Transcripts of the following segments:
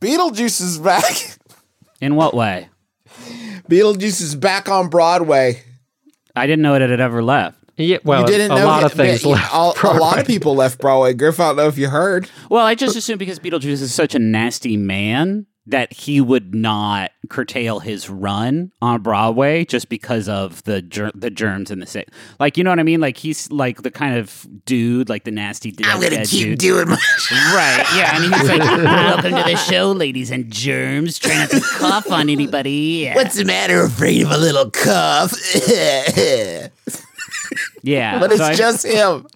Beetlejuice is back. In what way? Beetlejuice is back on Broadway. I didn't know it had ever left. Yeah, well, you didn't a know lot yet, of things but, left. A, a lot of people left Broadway. Griff, I don't know if you heard. Well, I just assumed because Beetlejuice is such a nasty man that he would not curtail his run on Broadway just because of the ger- the germs and the sick. Like, you know what I mean? Like he's like the kind of dude, like the nasty dude. dead dude. doing my. Right, yeah, and he's like, "Welcome to the show, ladies and germs. Try not to cough on anybody." Yeah, What's the matter? Afraid of a little cough? yeah, but it's so I- just him.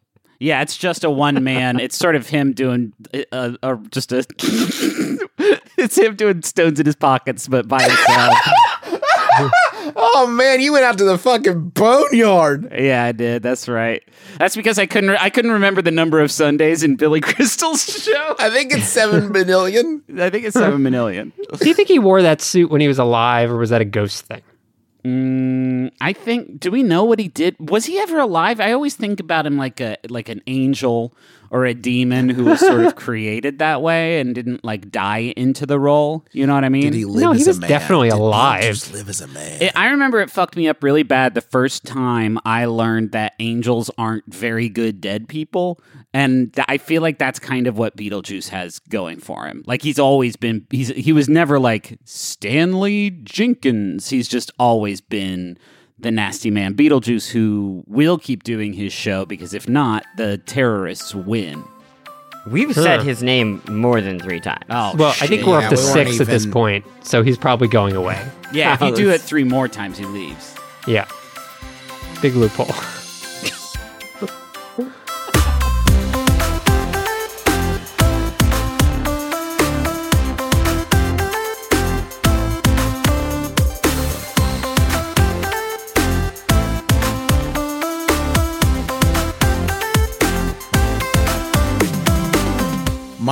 yeah, it's just a one man. It's sort of him doing uh, uh, just a. it's him doing stones in his pockets, but by himself. Oh man, you went out to the fucking boneyard. yeah, I did. That's right. That's because I couldn't. Re- I couldn't remember the number of Sundays in Billy Crystal's show. I think it's seven million. I think it's seven million. Do you think he wore that suit when he was alive, or was that a ghost thing? Mm, I think. Do we know what he did? Was he ever alive? I always think about him like a like an angel or a demon who was sort of created that way and didn't like die into the role. You know what I mean? Did he live No, he was a man? definitely Did alive. Beetlejuice live as a man. It, I remember it fucked me up really bad the first time I learned that angels aren't very good dead people. And I feel like that's kind of what Beetlejuice has going for him. Like he's always been, he's, he was never like Stanley Jenkins. He's just always been the nasty man Beetlejuice who will keep doing his show because if not, the terrorists win. We've said his name more than three times. Oh, Well, I think we're Yeah, up to we weren't six at this point, so he's probably going away. yeah, if you do it three more times, he leaves. Yeah, big loophole.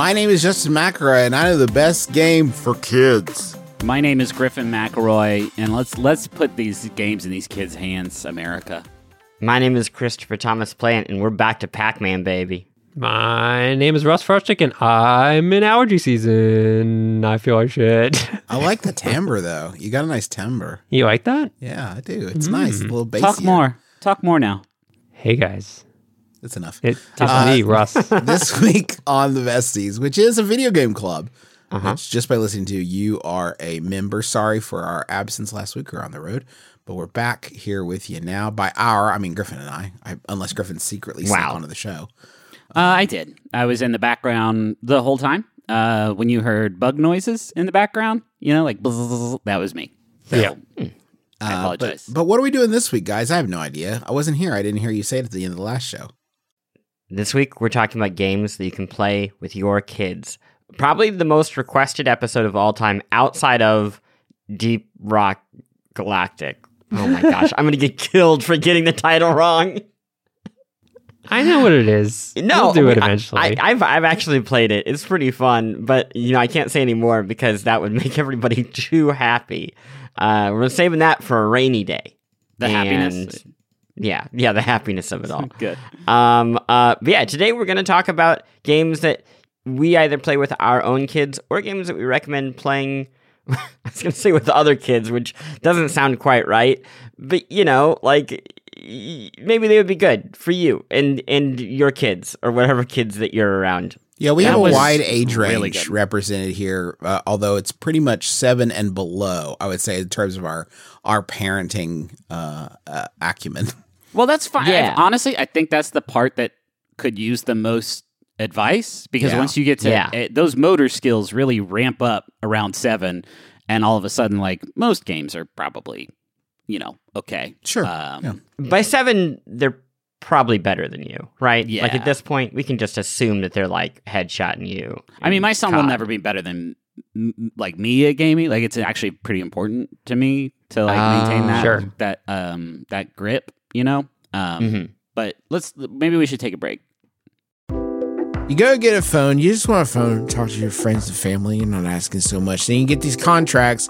My name is Justin McElroy, and I know the best game for kids. My name is Griffin McElroy, and let's let's put these games in these kids' hands, America. My name is Christopher Thomas Plant, and we're back to Pac-Man, baby. My name is Russ Frushtick, and I'm in allergy season. I feel I should. I like the timbre though. You got a nice timbre. you like that? Yeah, I do. It's mm. nice. A little bassy. Talk more. Talk more now. Hey guys, That's enough. it, it's me, Russ. this week on the Besties, which is a video game club. Uh-huh. Which just by listening to you are a member. Sorry for our absence last week. We are on the road, but we're back here with you now. By our, I mean Griffin and I. I unless Griffin secretly snuck onto the show. Uh, I did. I was in the background the whole time. Uh, when you heard bug noises in the background, you know, like bzzz, that was me. So, Yeah. I Uh, apologize. but, but what are we doing this week, guys? I have no idea. I wasn't here. I didn't hear you say it at the end of the last show. This week, we're talking about games that you can play with your kids. Probably the most requested episode of all time outside of Deep Rock Galactic. Oh my gosh, I'm going to get killed for getting the title wrong. I know what it is. No, we'll do it I- eventually. I, have I've actually played it. It's pretty fun, but you know I can't say anymore because that would make everybody too happy. Uh, we're saving that for a rainy day. the happiness. Yeah, yeah, the happiness of it all. Good. Um, uh, but yeah, today we're going to talk about games that we either play with our own kids or games that we recommend playing. I was going to say with other kids, which doesn't sound quite right, but you know, like maybe they would be good for you and and your kids or whatever kids that you're around. Yeah, we That have a wide age range good. represented here, uh, although it's pretty much seven and below. I would say in terms of our our parenting uh, uh, acumen. Well, that's fine. Yeah. Honestly, I think that's the part that could use the most advice because Yeah. once you get to Yeah. eh, those motor skills really ramp up around seven, and all of a sudden, like most games are probably, you know, okay. Sure. Um, Yeah. By seven, they're probably better than you, right? Yeah. Like at this point, we can just assume that they're like headshotting you. I mean, my son will never be better than m- m- like me at gaming. Like it's actually pretty important to me to like maintain Ah. that Sure. that um that grip, you know. Um, Mhm. But let's maybe we should take a break. You go get a phone. You just want a phone. Talk to your friends and family. You're not asking so much. Then you get these contracts,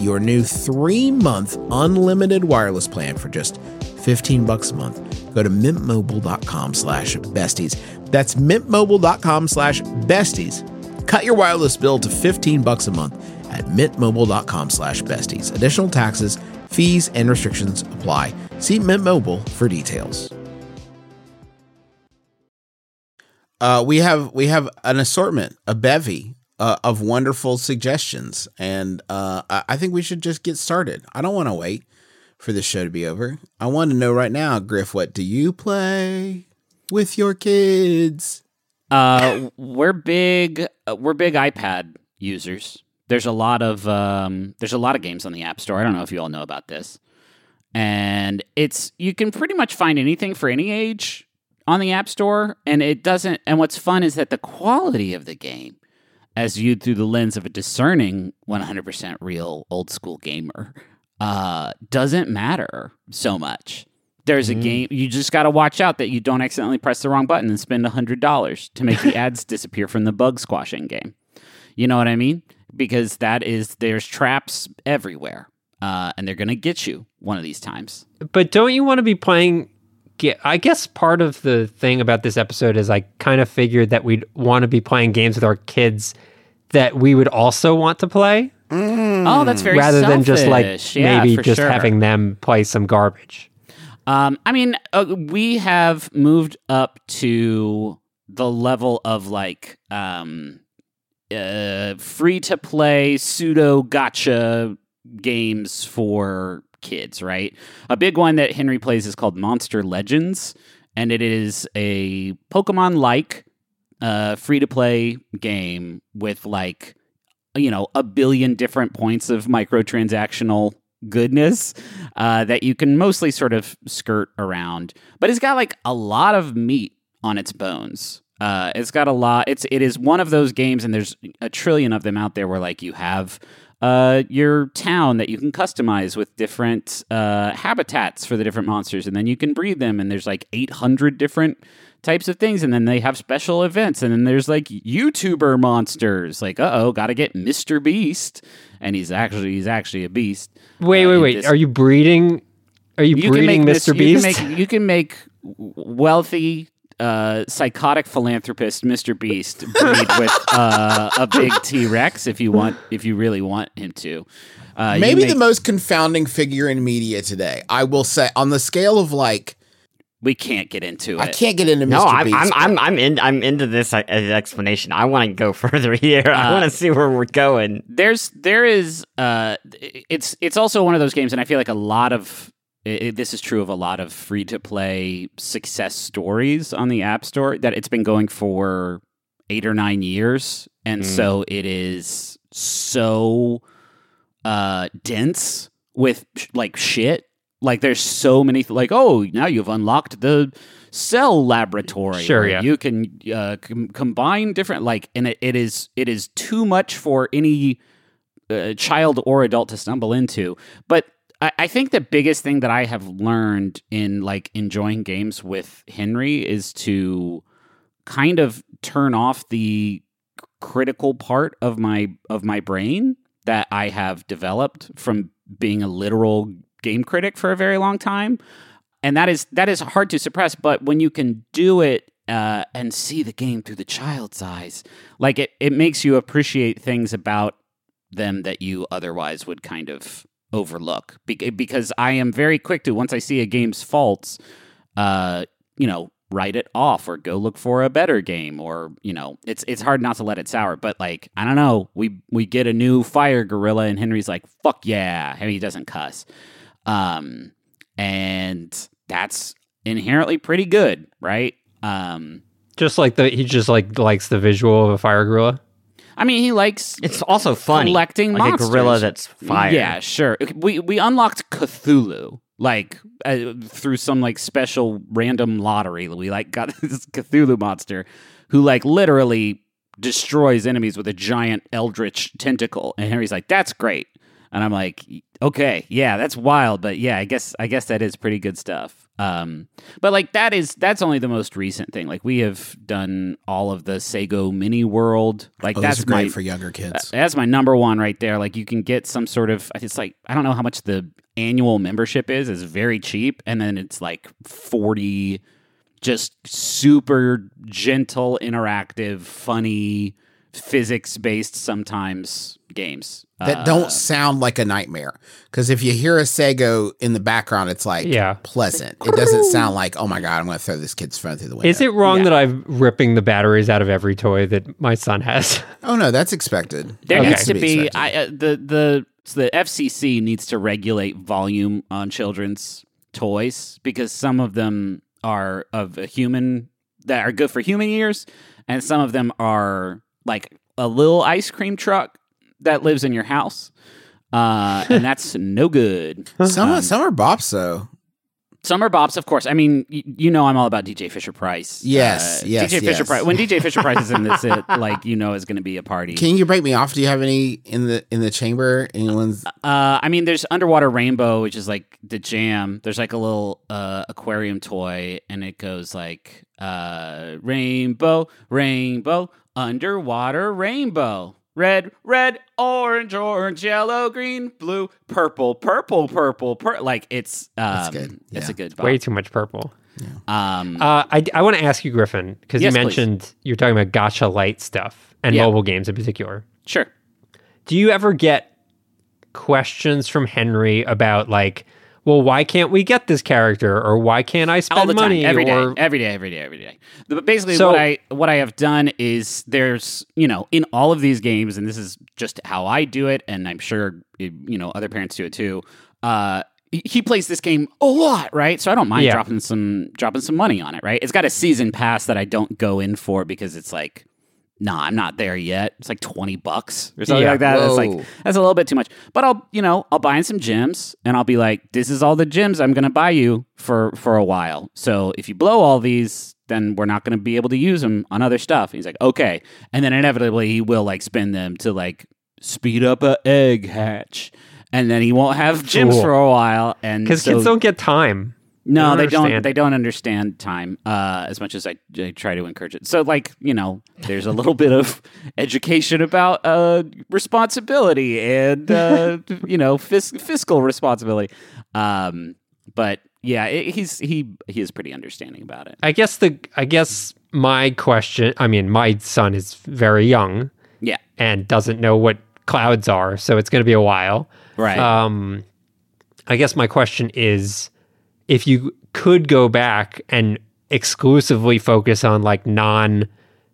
your new three month unlimited wireless plan for just 15 bucks a month, go to mintmobile.com slash besties. That's mintmobile.com slash besties. Cut your wireless bill to 15 bucks a month at mintmobile.com slash besties. Additional taxes, fees, and restrictions apply. See Mint Mobile for details. Uh, we have we have an assortment, a bevy uh, of wonderful suggestions, and uh, I think we should just get started. I don't want to wait for this show to be over. I want to know right now, Griff, what do you play with your kids? Uh, we're big. Uh, we're big iPad users. There's a lot of um, there's a lot of games on the App Store. I don't know if you all know about this, and it's you can pretty much find anything for any age on the App Store, and it doesn't. And what's fun is that the quality of the game, as viewed through the lens of a discerning 100% real old school gamer, uh, doesn't matter so much. There's a game you just got to watch out that you don't accidentally press the wrong button and spend hundred dollars to make the ads disappear from the bug squashing game. You know what I mean? Because that is there's traps everywhere, uh, and they're gonna get you one of these times. But don't you want to be playing? Get, I guess part of the thing about this episode is I kind of figured that we'd want to be playing games with our kids that we would also want to play, Oh, that's very rather than just like selfish. Yeah, maybe just sure. having them play some garbage. Um, I mean, uh, we have moved up to the level of like um, uh, free to play pseudo gotcha games for kids, right? A big one that Henry plays is called Monster Legends, and it is a Pokemon like uh, free to play game with like you know a billion different points of microtransactional goodness uh, that you can mostly sort of skirt around but it's got like a lot of meat on its bones uh, it's got a lot it's it is one of those games and there's a trillion of them out there where like you have uh, your town that you can customize with different uh, habitats for the different monsters and then you can breed them and there's like 800 different types of things and then they have special events and then there's like youtuber monsters like uh-oh gotta get mr beast and he's actually he's actually a beast Wait, Uh, wait, wait. this- Are you breeding? Are you, you breeding can make Mr. Mr. Beast? You can make, you can make wealthy, uh, psychotic philanthropist Mr. Beast breed with uh, a big T Rex if you want, if you really want him to. Uh, Maybe make- the most confounding figure in media today. I will say, on the scale of like, we can't get into it. I can't get into Mr. No, I'm, Beast. I'm, I'm, I'm in. I'm into this uh, explanation. I want to go further here. I Uh, want to see where we're going. there's there is uh it's it's also one of those games and i feel like a lot of i this is true of a lot of free to play success stories on the app store that it's been going for eight or nine years and Mm. so it is so uh dense with sh- like shit like there's so many th- like oh now you've unlocked the cell laboratory Sure, yeah. you can uh, com- combine different like and it, it is it is too much for any uh, child or adult to stumble into but I, I think the biggest thing that i have learned in like enjoying games with henry is to kind of turn off the critical part of my of my brain that i have developed from being a literal game critic for a very long time. And that is that is hard to suppress but when you can do it uh, and see the game through the child's eyes like it, it makes you appreciate things about them that you otherwise would kind of overlook because i am very quick to once i see a game's faults uh, you know write it off or go look for a better game or you know it's it's hard not to let it sour but like i don't know we we get a new fire gorilla and henry's like fuck yeah and he doesn't cuss um and that's inherently pretty good right um Just like the he just like likes the visual of a fire gorilla. I mean he likes It's also funny. collecting like monsters. a gorilla that's fire. Yeah, sure. We we unlocked Cthulhu like uh, through some like special random lottery. We like got this Cthulhu monster who like literally destroys enemies with a giant eldritch tentacle. And Henry's like, "That's great." And I'm like, "Okay, yeah, that's wild, but yeah, I guess I guess that is pretty good stuff." Um, but like that is that's only the most recent thing. Like we have done all of the Sago Mini World. Like Oh, that's great my for younger kids. that's my number one right there. Like you can get some sort of it's like I don't know how much the annual membership is. It's very cheap, and then it's like forty, just super gentle, interactive, funny, physics based sometimes games that Uh, don't sound like a nightmare. Because if you hear a Sago in the background, it's like Yeah. pleasant. It doesn't sound like, oh my God, I'm going to throw this kid's phone through the window. Is it wrong Yeah. that I'm ripping the batteries out of every toy that my son has? Oh no, that's expected. There Okay. needs to be. I, uh, the the so the FCC needs to regulate volume on children's toys because some of them are of a human that are good for human ears, and some of them are like a little ice cream truck that lives in your house, uh, and that's no good. some Um, some are bops though. Some are Bops, of course. I mean, y- you know, I'm all about DJ Fisher Price. Yes, Uh, yes, DJ Fisher. Price. When DJ Fisher Price is in this, it like you know, is going to be a party. Can you break me off? Do you have any in the in the chamber? Anyone's Uh, I mean, there's Underwater Rainbow, which is like the jam. There's like a little uh, aquarium toy, and it goes like uh, rainbow, rainbow, underwater rainbow, red, red, orange, orange, yellow, green, blue, purple, purple, purple, pur- like it's um, That's good. It's a good. Way Way too much purple. um, Uh, I, I want to ask you, Griffin, because Yes, you please. mentioned you're talking about gotcha light stuff and Yeah. mobile games in particular. sure. Do you ever get questions from Henry about like, well, why can't we get this character, or why can't I spend all the money, time, every day, or every day, every day, every day. But basically, So- what I what I have done is there's you know in all of these games, and this is just how I do it, and I'm sure you know other parents do it too. Uh, he- he plays this game a lot, right? So I don't mind Yeah. dropping some dropping some money on it, right? It's got a season pass that I don't go in for because it's like. Nah, I'm not there yet. It's like twenty bucks or something Yeah. like that. It's like that's a little bit too much. But I'll, you know, I'll buy in some gems and I'll be like, this is all the gems I'm going to buy you for for a while. So if you blow all these, then we're not going to be able to use them on other stuff. he's like, okay. And then inevitably he will like spend them to like speed up a egg hatch. And then he won't have gems Cool. for a while. And because so- kids don't get time? No, don't they don't. They don't understand time uh, as much as I, I try to encourage it. So, like you know, there's a little bit of education about uh, responsibility and uh, you know fis- fiscal responsibility. Um, but yeah, it, he's he he is pretty understanding about it. I guess the I guess my question. I mean, my son is very young Yeah, and doesn't know what clouds are, so it's going to be a while. right. Um, I guess my question is if you could go back and exclusively focus on like non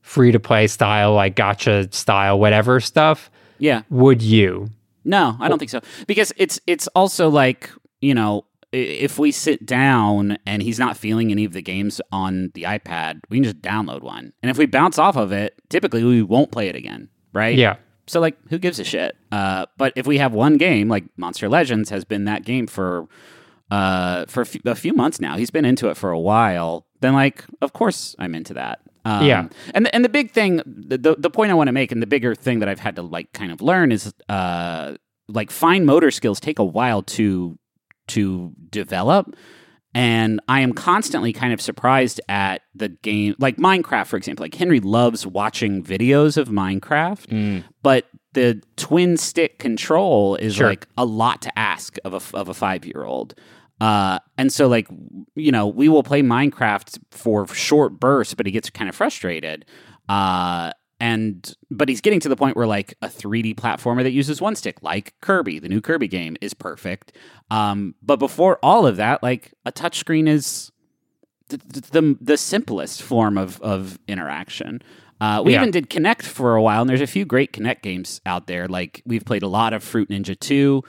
free to play style, like gotcha style, whatever stuff, yeah. would you? No, I don't think so. Because it's it's also like you know if we sit down and he's not feeling any of the games on the iPad, we can just download one. And if we bounce off of it, typically we won't play it again, right? Yeah. So like, who gives a shit? Uh, but if we have one game, like Monster Legends has been that game for uh for a few, months now. He's been into it for a while. Then like, of course, I'm into that. Um, Yeah. And the, and the big thing, the, the point I want to make, and the bigger thing that I've had to like kind of learn is uh like fine motor skills take a while to to develop. And I am constantly kind of surprised at the game, like Minecraft, for example. Like Henry loves watching videos of Minecraft, but the twin stick control is Sure. like a lot to ask of a of a five year old. Uh, and so like you know we will play Minecraft for short bursts, but he gets kind of frustrated. Uh, and but he's getting to the point where like a 3D platformer that uses one stick, like Kirby, the new Kirby game, is perfect. Um, but before all of that, like a touchscreen is the the, the simplest form of of interaction. Uh, we Yeah. even did Kinect for a while, and there's a few great Kinect games out there. Like we've played a lot of Fruit Ninja Two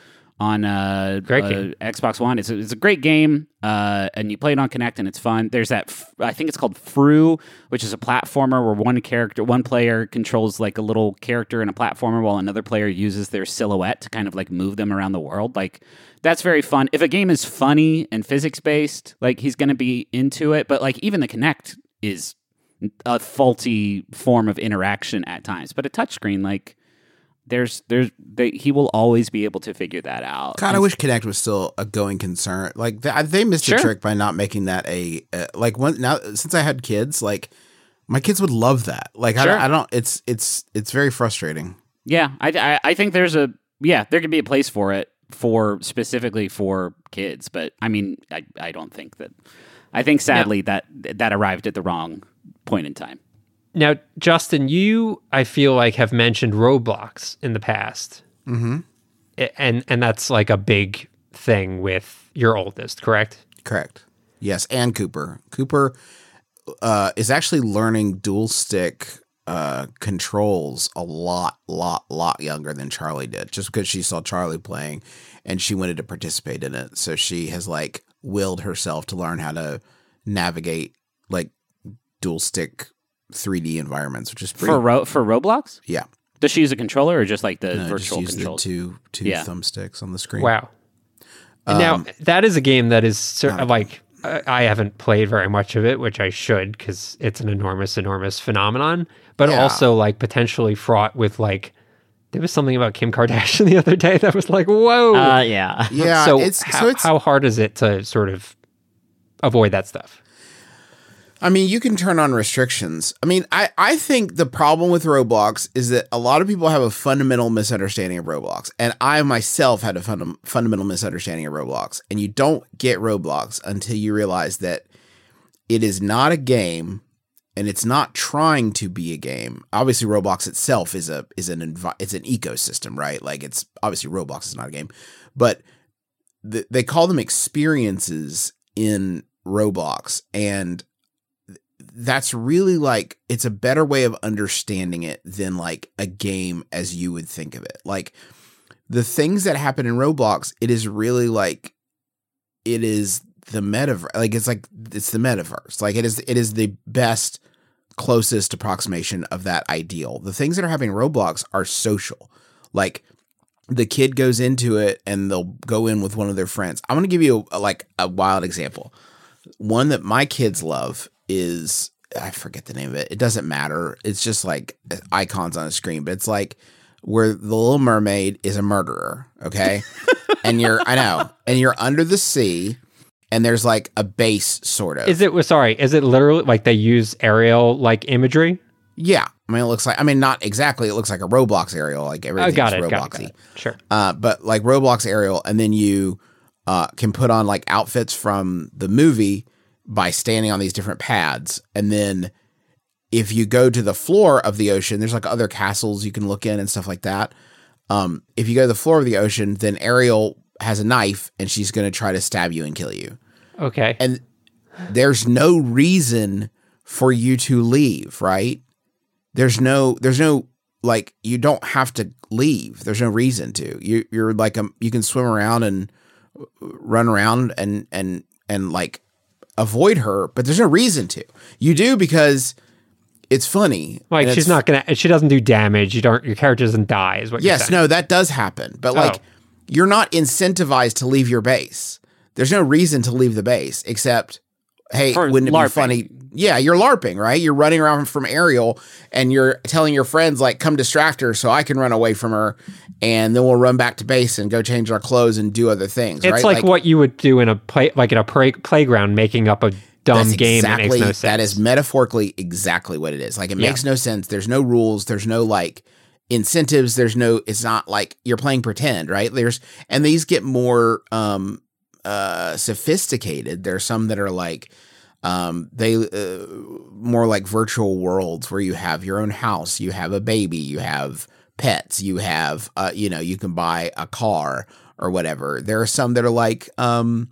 on uh, Great uh. Xbox One. It's a, it's a great game, uh, and you play it on Kinect, and it's fun. There's that f- I think it's called Fru, which is a platformer where one character, one player controls like a little character in a platformer, while another player uses their silhouette to kind of like move them around the world. Like that's very fun. If a game is funny and physics based, like he's going to be into it. But like even the Kinect is a faulty form of interaction at times. But a touchscreen, like there's there's they, he will always be able to figure that out. God, I wish Kinect was still a going concern. Like they, they missed Sure. a trick by not making that a uh, like one now since I had kids, like my kids would love that. Like I, don't, I don't. It's it's it's very frustrating. Yeah, I, I I think there's a yeah there could be a place for it for specifically for kids, but I mean I I don't think that. I think sadly that that arrived at the wrong point in time. Now, Justin, you I feel like have mentioned Roblox in the past, Mm-hmm. And and that's like a big thing with your oldest, correct? Correct. Yes, and Cooper. Cooper uh, is actually learning dual stick uh, controls a lot, lot, lot younger than Charlie did. Just because she saw Charlie playing, and she wanted to participate in it, so she has like willed herself to learn how to navigate like dual stick 3D environments, which is pretty. For Ro- for Roblox, yeah, does she use a controller or just like the No, just virtual use the controls? two two Yeah. thumbsticks on the screen. Wow. now Um, that is a game that is cer- not a- like I I haven't played very much of it, which I should because it's an enormous, enormous phenomenon. But Yeah. also like potentially fraught with like there was something about Kim Kardashian the other day that was like, whoa. Uh, yeah. Yeah, so it's how, so it's how hard is it to sort of avoid that stuff? I mean, you can turn on restrictions. I mean, I, I think the problem with Roblox is that a lot of people have a fundamental misunderstanding of Roblox. And I myself had a funda- fundamental misunderstanding of Roblox. And you don't get Roblox until you realize that it is not a game and it's not trying to be a game. Obviously, Roblox itself is a is an envi- it's an ecosystem, right? Like it's obviously Roblox is not a game, but th- they call them experiences in Roblox, and that's really like it's a better way of understanding it than like a game as you would think of it. Like the things that happen in Roblox, it is really like it is the metaverse. Like it's like it's the metaverse. Like it is it is the best closest approximation of that ideal. The things that are happening in Roblox are social. Like the kid goes into it and they'll go in with one of their friends. I'm going to give you a, like a wild example. One that my kids love is I forget the name of it. It doesn't matter. It's just like icons on a screen, but it's like where the little mermaid is a murderer, okay? and you're I know, and you're under the sea and there's like a base sort of. Is it sorry? Is it literally like they use aerial like imagery? Yeah. I mean, it looks like, I mean, not exactly. It looks like a Roblox aerial, like I everything's got it. Robloxy. Got it, got it. Sure. Uh, but like Roblox aerial, and then you uh, can put on like outfits from the movie by standing on these different pads. And then if you go to the floor of the ocean, there's like other castles you can look in and stuff like that. Um, if you go to the floor of the ocean, then Ariel has a knife and she's going to try to stab you and kill you. Okay. And there's no reason for you to leave, right? There's no, there's no, like, you don't have to leave. There's no reason to. You, you're like, um, you can swim around and run around and, and, and like avoid her, but there's no reason to. You do because it's funny. like she's not gonna. She doesn't do damage. You don't. Your character doesn't die. Is what? you're Yes, no, that does happen. But like Oh. you're not incentivized to leave your base. There's no reason to leave the base except hey, For wouldn't it LARPing. be funny? Yeah, you're LARPing, right? You're running around from Ariel and you're telling your friends like come distract her so I can run away from her and then we'll run back to base and go change our clothes and do other things, It's right? like, what you would do in a play, like in a play, playground, making up a dumb game exactly, that makes no sense. That is metaphorically exactly what it is. Like it Yeah. makes no sense. There's no rules. There's no like incentives. There's no. It's not like you're playing pretend, right? There's and these get more um uh sophisticated. There's some that are like um they uh, more like virtual worlds where you have your own house, you have a baby, you have pets, you have uh you know you can buy a car or whatever. There are some that are like um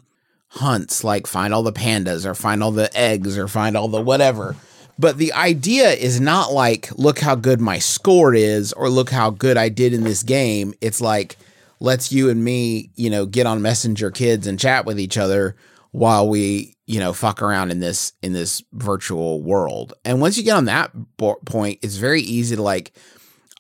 hunts, like find all the pandas or find all the eggs or find all the whatever. But the idea is not like, look how good my score is or look how good I did in this game. It's like, let's you and me, you know, get on Messenger Kids and chat with each other while we, you know, fuck around in this in this virtual world. And once you get on that bo- point, it's very easy to like.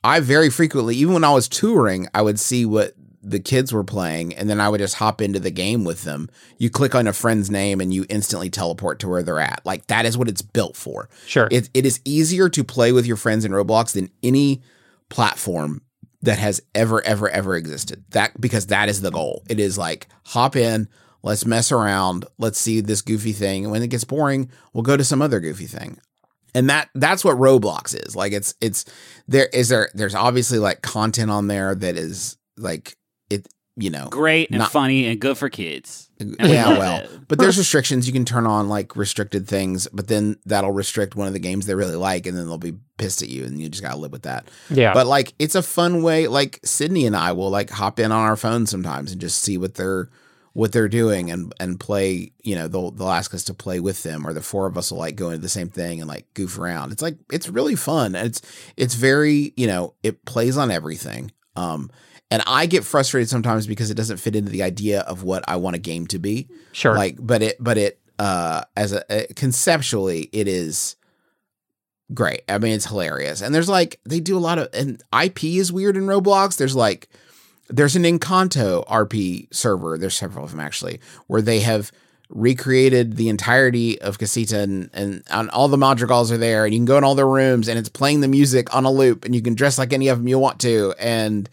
I very frequently, even when I was touring, I would see what the kids were playing, and then I would just hop into the game with them. You click on a friend's name, and you instantly teleport to where they're at. Like that is what it's built for. Sure. It, it is easier to play with your friends in Roblox than any platform that has ever, ever, ever existed. That because that is the goal. It is like hop in, let's mess around, let's see this goofy thing. And when it gets boring, we'll go to some other goofy thing. And that that's what Roblox is. Like it's it's there is there there's obviously like content on there that is like it you know Great and Not- funny and good for kids. And yeah, love well, it. but there's restrictions. You can turn on like restricted things, but then that'll restrict one of the games they really like, and then they'll be pissed at you, and you just gotta live with that. yeah. But like, it's a fun way. Like Sydney and I will like hop in on our phones sometimes and just see what they're what they're doing and and play. You know, they'll they'll ask us to play with them, or the four of us will like go into the same thing and like goof around. It's like it's really fun. And It's it's very you know it plays on everything. Um, and I get frustrated sometimes because it doesn't fit into the idea of what I want a game to be. sure. Like, but it, but it, uh, as a, uh, conceptually, it is great. I mean, it's hilarious. And there's like, they do a lot of, and IP is weird in Roblox. There's like, there's an Encanto RP server. There's several of them actually, where they have recreated the entirety of Casita and, and, and all the madrigals are there and you can go in all their rooms and it's playing the music on a loop and you can dress like any of them you want to. And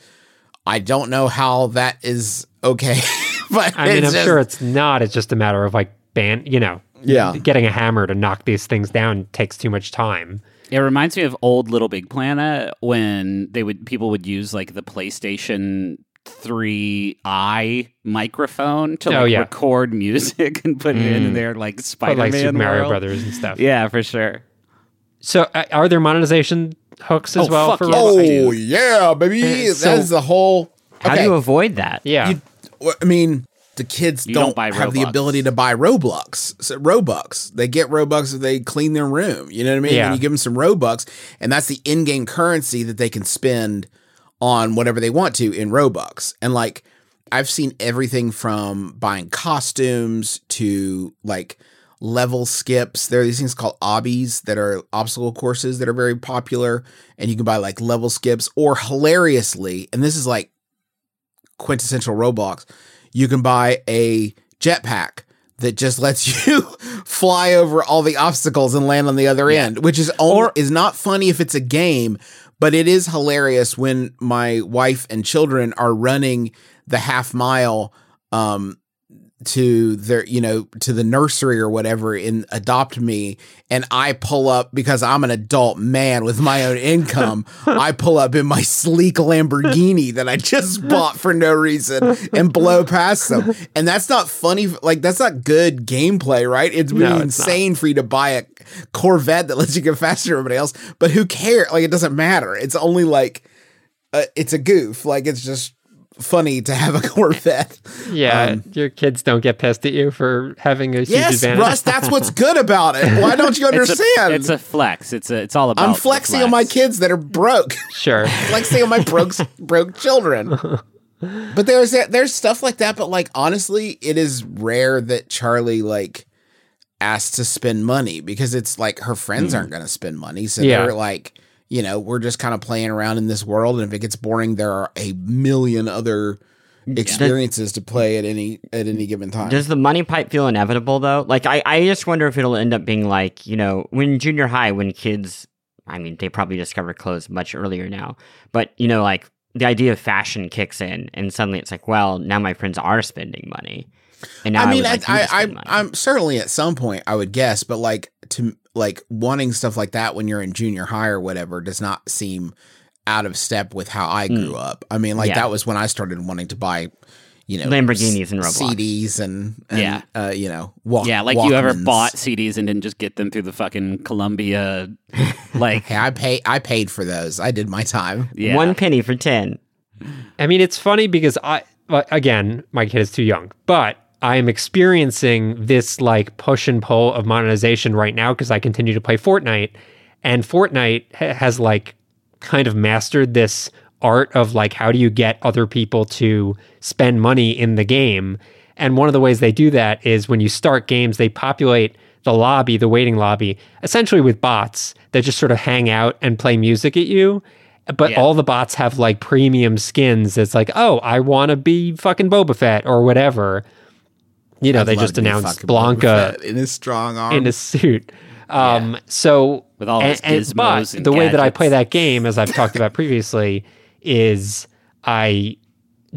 I don't know how that is okay. but I mean, I'm just- sure it's not. It's just a matter of like ban, you know, Yeah. getting a hammer to knock these things down takes too much time. It reminds me of old Little Big Planet when they would people would use like the PlayStation 3i microphone to Oh, yeah. record music and put it in there like But Spider-Man like Super Mario world. Brothers and stuff. Yeah, for sure. So uh, are there monetization hooks as Oh, well for yes. Roblox? Oh yeah, baby! Uh, so- That's the whole. How do you avoid that? Yeah. You- well, I mean, the kids You don't, don't buy have the ability to buy Robux. So Robux. They get Robux if they clean their room. You know what I mean? Yeah. And you give them some Robux, and that's the in-game currency that they can spend on whatever they want to in Robux. And like, I've seen everything from buying costumes to like level skips. There are these things called obbies that are obstacle courses that are very popular, and you can buy like level skips or hilariously, and this is like quintessential Roblox, you can buy a jetpack that just lets you fly over all the obstacles and land on the other end, which is only, is not funny if it's a game, but it is hilarious when my wife and children are running the half mile um to their you know to the nursery or whatever and adopt me and i pull up because i'm an adult man with my own income i pull up in my sleek lamborghini that i just bought for no reason and blow past them. And that's not funny like that's not good gameplay right? It's really No, insane for you to buy a corvette that lets you go faster than everybody else but who cares like it doesn't matter. It's only like uh, it's a goof. Like it's just funny to have a corvette Yeah, Um, your kids don't get pissed at you for having a huge Yes, advantage. Russ, that's what's good about it. Why don't you It's a, understand? it's a flex. It's a it's all about I'm the flexing on my kids that are broke. Sure. flexing on my broke broke children. But there's there's stuff like that, but like honestly, it is rare that Charlie like asks to spend money because it's like her friends aren't going to spend money, so Yeah. they're like, you know, we're just kind of playing around in this world, and if it gets boring, there are a million other experiences to play at any at any given time. Does the money pipe feel inevitable though? Like I, I just wonder if it'll end up being like, you know, when junior high, when kids I mean, they probably discover clothes much earlier now. But, you know, like the idea of fashion kicks in and suddenly it's like, well, now my friends are spending money. And now I mean, I, like I, I. I'm certainly at some point I would guess, but like to like wanting stuff like that when you're in junior high or whatever does not seem out of step with how I grew up. I mean, like. Yeah. that was when I started wanting to buy, you know, Lamborghinis and Roblox. CDs and, and Yeah. uh, you know, walk, Yeah, like you ever bought CDs and didn't just get them through the fucking Columbia, like Hey, I pay, I paid for those. I did my time. yeah. One penny for 10. I mean, it's funny because I, again, my kid is too young, but I'm experiencing this like push and pull of monetization right now because I continue to play Fortnite, and Fortnite ha- has like kind of mastered this art of like how do you get other people to spend money in the game. And one of the ways they do that is when you start games, they populate the lobby, the waiting lobby, essentially with bots that just sort of hang out and play music at you. But Yeah. all the bots have like premium skins. It's like, oh, I want to be fucking Boba Fett or whatever. You know, I'd they just announced Blanca in his strong arm. in a suit. Um, So With all his and, but and the way that I play that game, as I've talked about previously, is I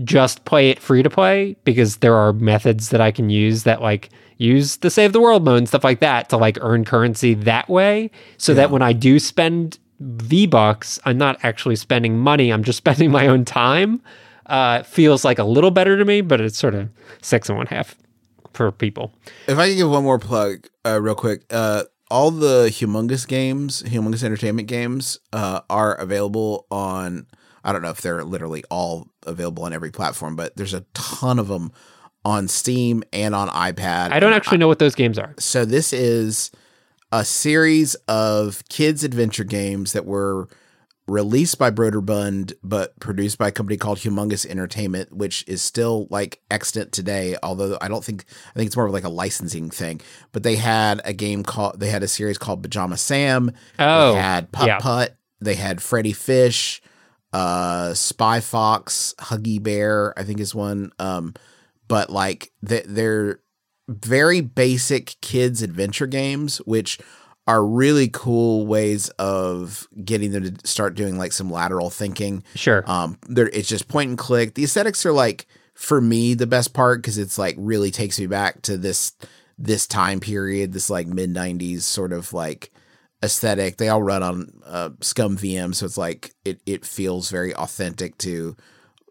just play it free to play because there are methods that I can use that like use the save the world mode and stuff like that to like earn currency that way. So that when I do spend V bucks, I'm not actually spending money. I'm just spending my own time. Uh, feels like a little better to me, but it's sort of six and one half for people. If I can give one more plug, uh, real quick, uh, all the humongous games, humongous entertainment games, uh, are available on. I don't know if they're literally all available on every platform, but there's a ton of them on Steam and on iPad. I don't actually know what those games are. so this is a series of kids adventure games that were released by Broderbund but produced by a company called Humongous Entertainment which is still like extant today although I don't think I think it's more of like a licensing thing. But they had a game called they had a series called Pajama Sam. Oh, they had Putt yeah. Putt. They had Freddy Fish uh Spy Fox Huggy Bear I think is one. Um but like they, they're very basic kids adventure games which are really cool ways of getting them to start doing like some lateral thinking Sure. um there it's just point and click the aesthetics are like for me the best part because it's like really takes me back to this this time period this like mid 90s sort of like aesthetic they all run on uh, ScummVM so it's like it it feels very authentic to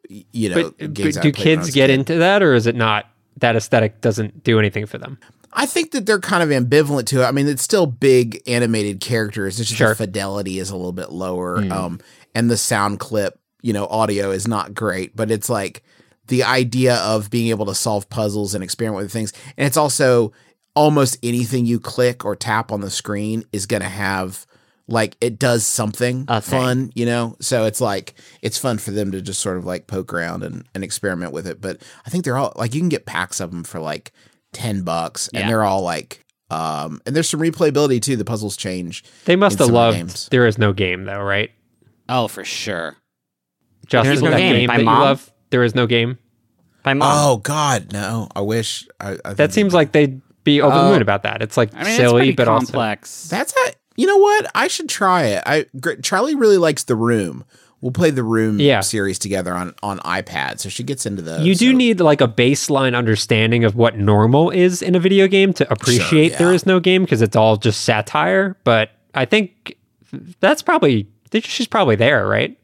you know but, games but do played when I kids get kid. into that or is it not that aesthetic doesn't do anything for them I think that they're kind of ambivalent to it. I mean, it's still big animated characters. It's just Sure. the fidelity is a little bit lower. Mm. Um, and the sound clip, you know, audio is not great, but it's like the idea of being able to solve puzzles and experiment with things. And it's also almost anything you click or tap on the screen is going to have like it does something thing. fun, you know? So it's like it's fun for them to just sort of like poke around and, and experiment with it. But I think they're all like you can get packs of them for like 10 bucks and Yeah. they're all like um and there's some replayability too. The puzzles change. they must have some of the loved games. there is no game though right Oh, for sure. Justin, There's No that Game by that Mom? you love there is no game By mom. Oh god, no. I wish I, I that seems like they'd be over the Oh. moon about that it's like I mean, silly pretty but also complex. That's a you know what? I should try it. I Charlie really likes The Room. We'll play The Room Yeah. series together on on iPad. So she gets into those. you do so- need like a baseline understanding of what normal is in a video game to appreciate there yeah. is no game because it's all just satire but i think that's probably she's probably there right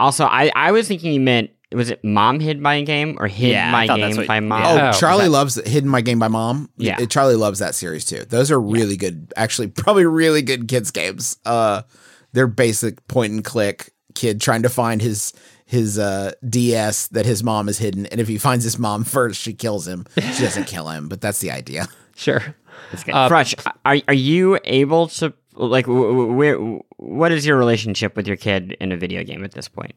Also, I, I was thinking you meant was it mom hid my game or hid Yeah, my game what- by mom? Oh, Oh, Charlie that- loves Hidden My Game by Mom. Yeah. Charlie loves that series too. Those are really good, actually, probably really good kids games. Uh, they're basic point and click kid trying to find his his uh DS that his mom is hidden, and if he finds his mom first, she kills him. She doesn't kill him, but that's the idea. sure That's good. Uh, Fresh, are are you able to like w- w- where? What is your relationship with your kid in a video game at this point?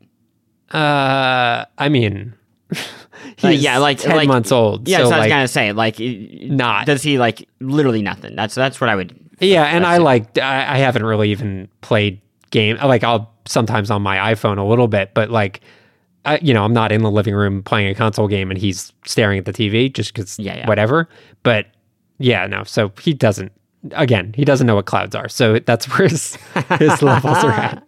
uh i mean he's Like, yeah, like 10 like, months old Yeah, so so I was like, gonna say like Not. Does he like literally nothing? That's that's what I would. Yeah, and I like I, I haven't really even played game like I'll sometimes on my iPhone a little bit, but like I, you know I'm not in the living room playing a console game and he's staring at the TV just because Yeah, yeah. whatever. But yeah, no, so he doesn't. Again, he doesn't know what clouds are, so that's where his his levels are at.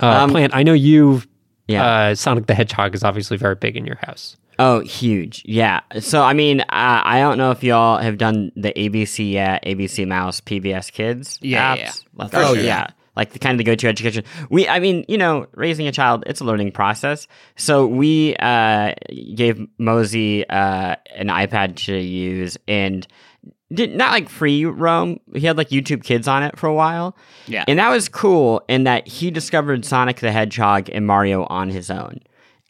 Uh, Um, Plant, I know you. Yeah. Uh, Sonic the Hedgehog is obviously very big in your house. Oh, huge. Yeah. So, I mean, uh, I don't know if y'all have done the ABCya, ABC Mouse, PBS Kids Yeah, apps. yeah. Like, Oh, yeah. yeah. Like the kind of the go-to education. We, I mean, you know, raising a child, it's a learning process. So we uh, gave Mosey uh, an iPad to use and did not like free roam. He had like YouTube Kids on it for a while. Yeah. And that was cool in that he discovered Sonic the Hedgehog and Mario on his own.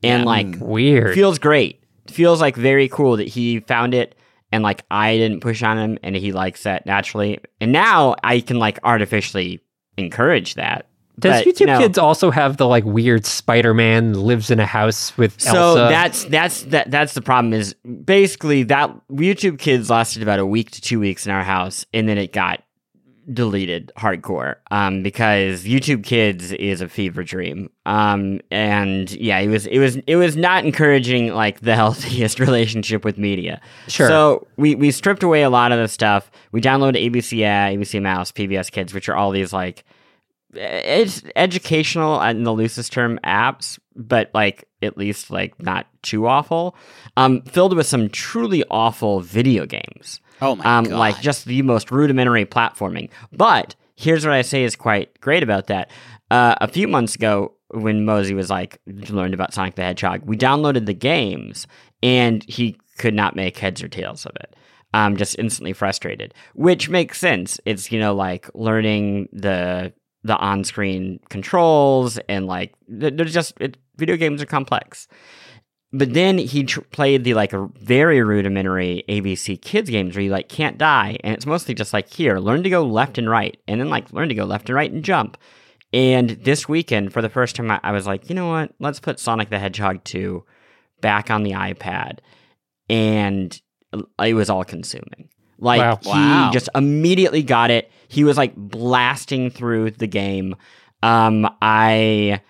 And like mm. Weird. feels great feels like very cool that he found it and like I didn't push on him and he likes that naturally. And now I can like artificially encourage that. Does But, YouTube you know, Kids also have the like weird Spider-Man lives in a house with Elsa? So Elsa? that's that's that that's the problem is basically that YouTube Kids lasted about a week to two weeks in our house and then it got deleted hardcore um because YouTube Kids is a fever dream um and yeah it was it was it was not encouraging like the healthiest relationship with media Sure. so we we stripped away a lot of the stuff we downloaded ABC ABC Mouse PBS Kids which are all these like it's educational in the loosest term apps, but like at least like not too awful. Um, filled with some truly awful video games. Oh my um, god! like just the most rudimentary platforming. But here's what I say is quite great about that. Uh, a few months ago, when Mosey was like learned about Sonic the Hedgehog, we downloaded the games, and he could not make heads or tails of it. Um, just instantly frustrated, which makes sense. It's you know like learning the the on-screen controls and like they're just it, video games are complex. But then he tr- played the like a very rudimentary ABC kids games where you like can't die, and it's mostly just like here, learn to go left and right, and then like learn to go left and right and jump. And this weekend, for the first time, I, I was like, you know what? Let's put Sonic the Hedgehog 2 back on the iPad, and it was all consuming. Like Wow. he Wow. just immediately got it. He was like blasting through the game. Um, I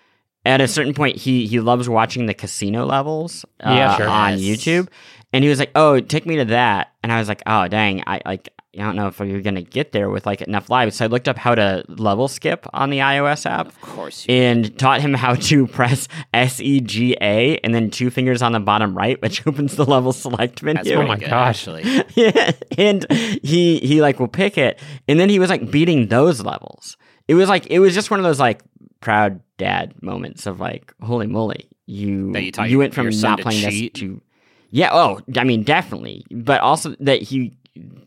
at a certain point he he loves watching the casino levels uh, Yeah, sure. on Yes. YouTube, and he was like, "Oh, take me to that," and I was like, "Oh, dang, I like." I don't know if you're gonna get there with like enough lives. So I looked up how to level skip on the iOS app of course, you and taught him how to press S E G A and then two fingers on the bottom right, which opens the level select menu. That's Oh my good, gosh. Actually, yeah, and he he like will pick it, and then he was like beating those levels. It was like it was just one of those like proud dad moments of like holy moly, you you you went from not playing cheat? this to yeah. Oh, I mean definitely, but also that he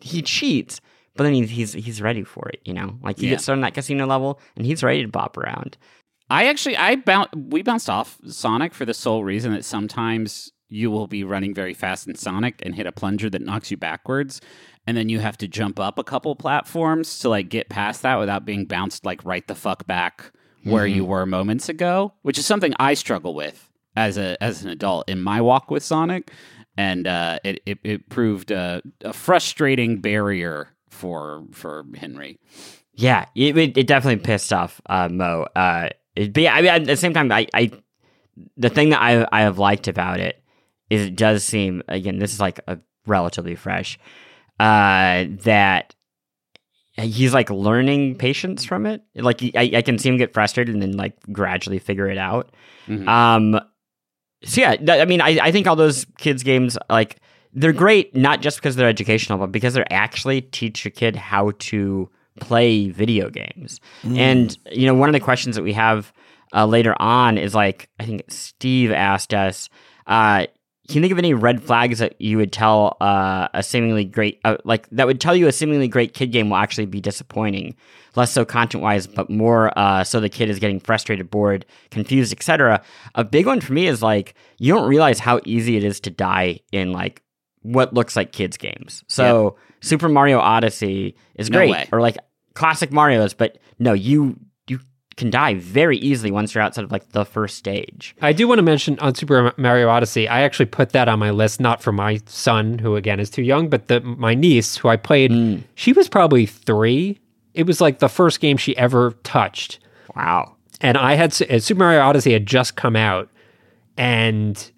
he cheats, but then he's he's he's ready for it. You know, like he Yeah. gets started on that casino level, and he's ready to bop around. I actually I boun- we bounced off Sonic for the sole reason that sometimes you will be running very fast in Sonic and hit a plunger that knocks you backwards and then you have to jump up a couple platforms to like get past that without being bounced like right the fuck back where you were moments ago, which is something I struggle with as a as an adult in my walk with Sonic and uh, it, it it proved a, a frustrating barrier for for Henry. Yeah, it, it, it definitely pissed off uh, Mo. Uh, it, but yeah, I mean, at the same time, I, I the thing that I I have liked about it is it does seem again this is like a relatively fresh uh, that he's like learning patience from it. Like he- I, I can see him get frustrated and then like gradually figure it out. Mhm. Um, so yeah, th- I mean, I, I think all those kids games like they're great not just because they're educational, but because they're actually teach a kid how to play video games. And you know, one of the questions that we have uh, later on is like, I think Steve asked us, uh, can you think of any red flags that you would tell uh, a seemingly great, uh, like that would tell you a seemingly great kid game will actually be disappointing? Less so content wise, but more uh, so the kid is getting frustrated, bored, confused, etc. A big one for me is like you don't realize how easy it is to die in like what looks like kids games. So Super Mario Odyssey is No great, way. or like classic Mario's, but no, you you can die very easily once you're outside of like the first stage. I do want to mention on Super Mario Odyssey, I actually put that on my list, not for my son, who again is too young, but the my niece, who I played, Mm. she was probably three. It was like the first game she ever touched. Wow. and I had Super Mario Odyssey had just come out, and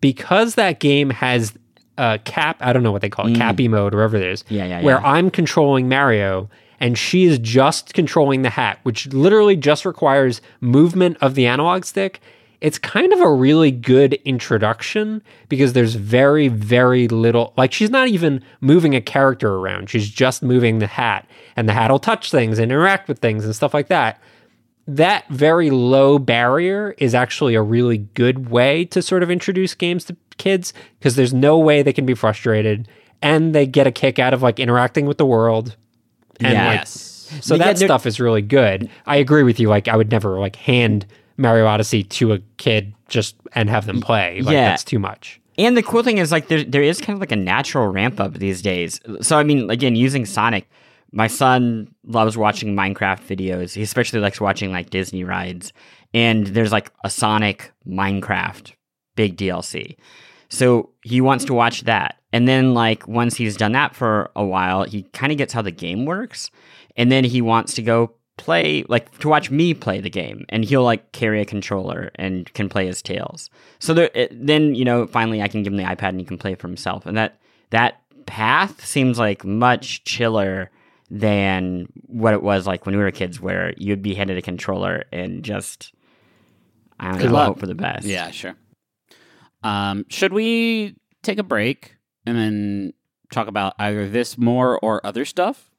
because that game has a cap, I don't know what they call it, cappy mode, or whatever it is, Mm. Yeah, yeah, where yeah. I'm controlling Mario and she is just controlling the hat, which literally just requires movement of the analog stick. It's kind of a really good introduction because there's very, very little. Like, she's not even moving a character around. She's just moving the hat, and the hat will touch things and interact with things and stuff like that that very low barrier is actually a really good way to sort of introduce games to kids because there's no way they can be frustrated and they get a kick out of like interacting with the world. And Yeah. like, yes. so that stuff is really good. I agree with you. Like I would never like hand Mario Odyssey to a kid just and have them play. Like Yeah. that's too much. And the cool thing is, like, there there is kind of like a natural ramp up these days. So, I mean, again, using Sonic, my son loves watching Minecraft videos. He especially likes watching like Disney rides. And there's like a Sonic Minecraft big DLC. So he wants to watch that. And then, like, once he's done that for a while, he kind of gets how the game works. And then he wants to go play, like, to watch me play the game. And he'll, like, carry a controller and can play his Tails. So there, it, then, you know, finally I can give him the iPad and he can play for himself. And that, that path seems like much chiller than what it was like when we were kids, where you'd be handed a controller and just, I don't Good know, luck. hope for the best. Yeah, sure. Um, should we take a break and then talk about either this more or other stuff?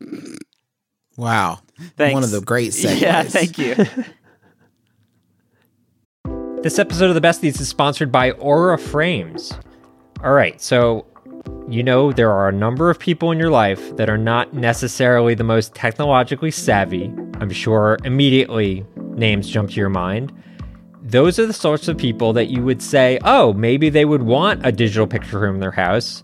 Wow. Thanks. One of the great segues. Yeah, thank you. This episode of the Besties is sponsored by Aura Frames. All right, so you know there are a number of people in your life that are not necessarily the most technologically savvy. I'm sure immediately names jump to your mind. Those are the sorts of people that you would say, oh, maybe they would want a digital picture room in their house,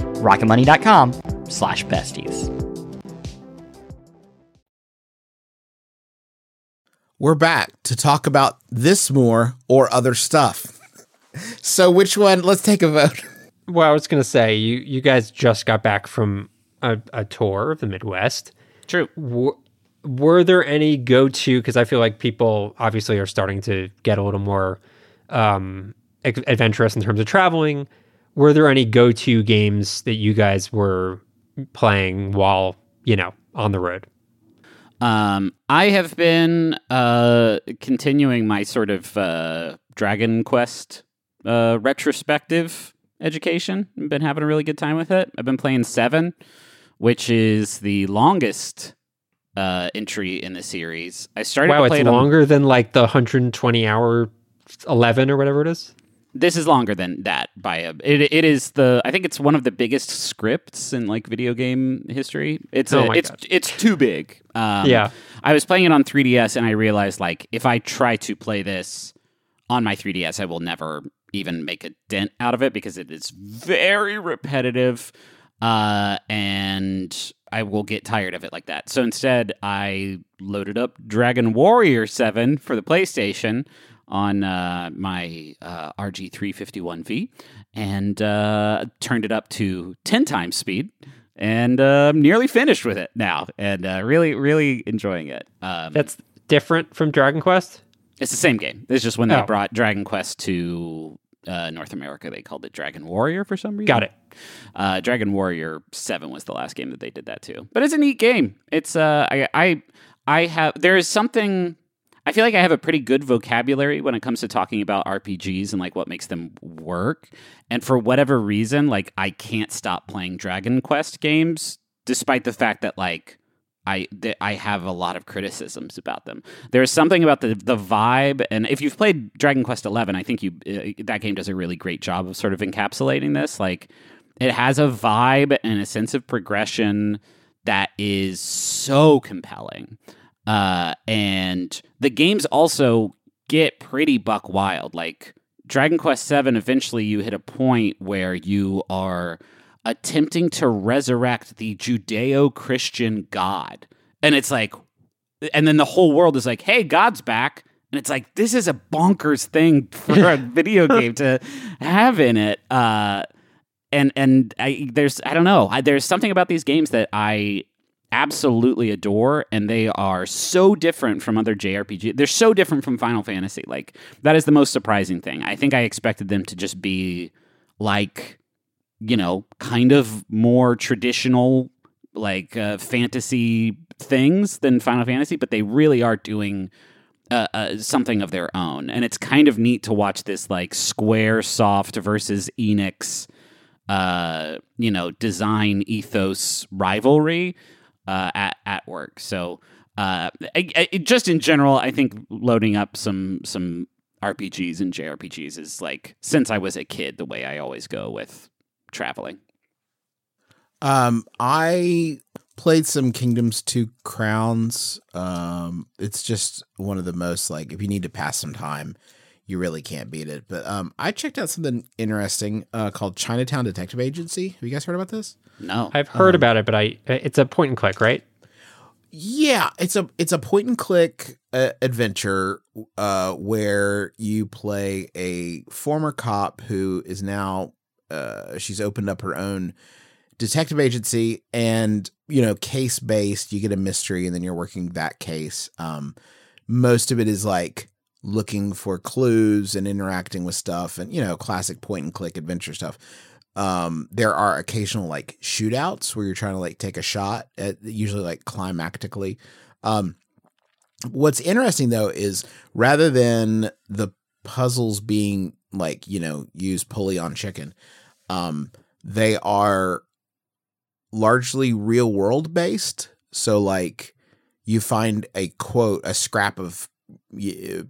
rocketmoney.com slash besties. We're back to talk about this more or other stuff. So, which one? Let's take a vote. Well, I was going to say, you, you guys just got back from a, a tour of the Midwest. True. W- were there any go to? Because I feel like people obviously are starting to get a little more um, adventurous in terms of traveling. Were there any go to games that you guys were playing while, you know, on the road? Um, I have been uh, continuing my sort of uh, Dragon Quest uh, retrospective education. I've been having a really good time with it. I've been playing Seven, which is the longest uh, entry in the series. I started Wow, to it's it on- longer than like the 120 hour 11 or whatever it is. This is longer than that by a it, it is the I think it's one of the biggest scripts in like video game history. It's Oh a, it's God. it's too big. Um, Yeah. I was playing it on 3DS and I realized like if I try to play this on my 3DS, I will never even make a dent out of it because it is very repetitive, uh, and I will get tired of it like that. So instead, I loaded up Dragon Warrior Seven for the PlayStation on uh, my uh, RG351V and uh, turned it up to 10 times speed. And uh, I'm nearly finished with it now, and uh, really, really enjoying it. Um, That's different from Dragon Quest. it's the same game. It's just when they Oh. brought Dragon Quest to uh, North America, they called it Dragon Warrior for some reason. Got it. Uh, Dragon Warrior Seven was the last game that they did that too. But it's a neat game. It's uh, I I I have there is something. I feel like I have a pretty good vocabulary when it comes to talking about RPGs and like what makes them work. And for whatever reason, like I can't stop playing Dragon Quest games, despite the fact that like I that I have a lot of criticisms about them. There's something about the the vibe, and if you've played Dragon Quest Eleven, I think you uh, that game does a really great job of sort of encapsulating this. Like it has a vibe and a sense of progression that is so compelling. Uh, and the games also get pretty buck wild. Like Dragon Quest Seven, eventually you hit a point where you are attempting to resurrect the Judeo-Christian God, and it's like, and then the whole world is like, "Hey, God's back." And it's like this is a bonkers thing for a video game to have in it. Uh, and and I, there's I don't know. I, there's something about these games that I absolutely adore, and they are so different from other JRPG. They're so different from Final Fantasy. Like that is the most surprising thing. I think I expected them to just be like, you know, kind of more traditional, like uh, fantasy things than Final Fantasy, but they really are doing. Uh, uh, something of their own, and it's kind of neat to watch this like Square Soft versus Enix uh, you know, design ethos rivalry uh, at at work. So, uh, I, I, just in general, I think loading up some some RPGs and JRPGs is like since I was a kid, the way I always go with traveling. Um, I played some Kingdoms Two Crowns. Um, it's just one of the most like if you need to pass some time, you really can't beat it. But um, I checked out something interesting uh, called Chinatown Detective Agency. Have you guys heard about this? No, I've heard about it, but I it's a point and click, right? Yeah, it's a it's a point and click uh, adventure uh, where you play a former cop who is now uh, she's opened up her own detective agency and you know case based. You get a mystery and then you're working that case. Um, most of it is like looking for clues and interacting with stuff and you know classic point and click adventure stuff um there are occasional like shootouts where you're trying to like take a shot at usually like climactically um what's interesting though is rather than the puzzles being like you know use pulley on chicken um they are largely real world based. So like you find a quote a scrap of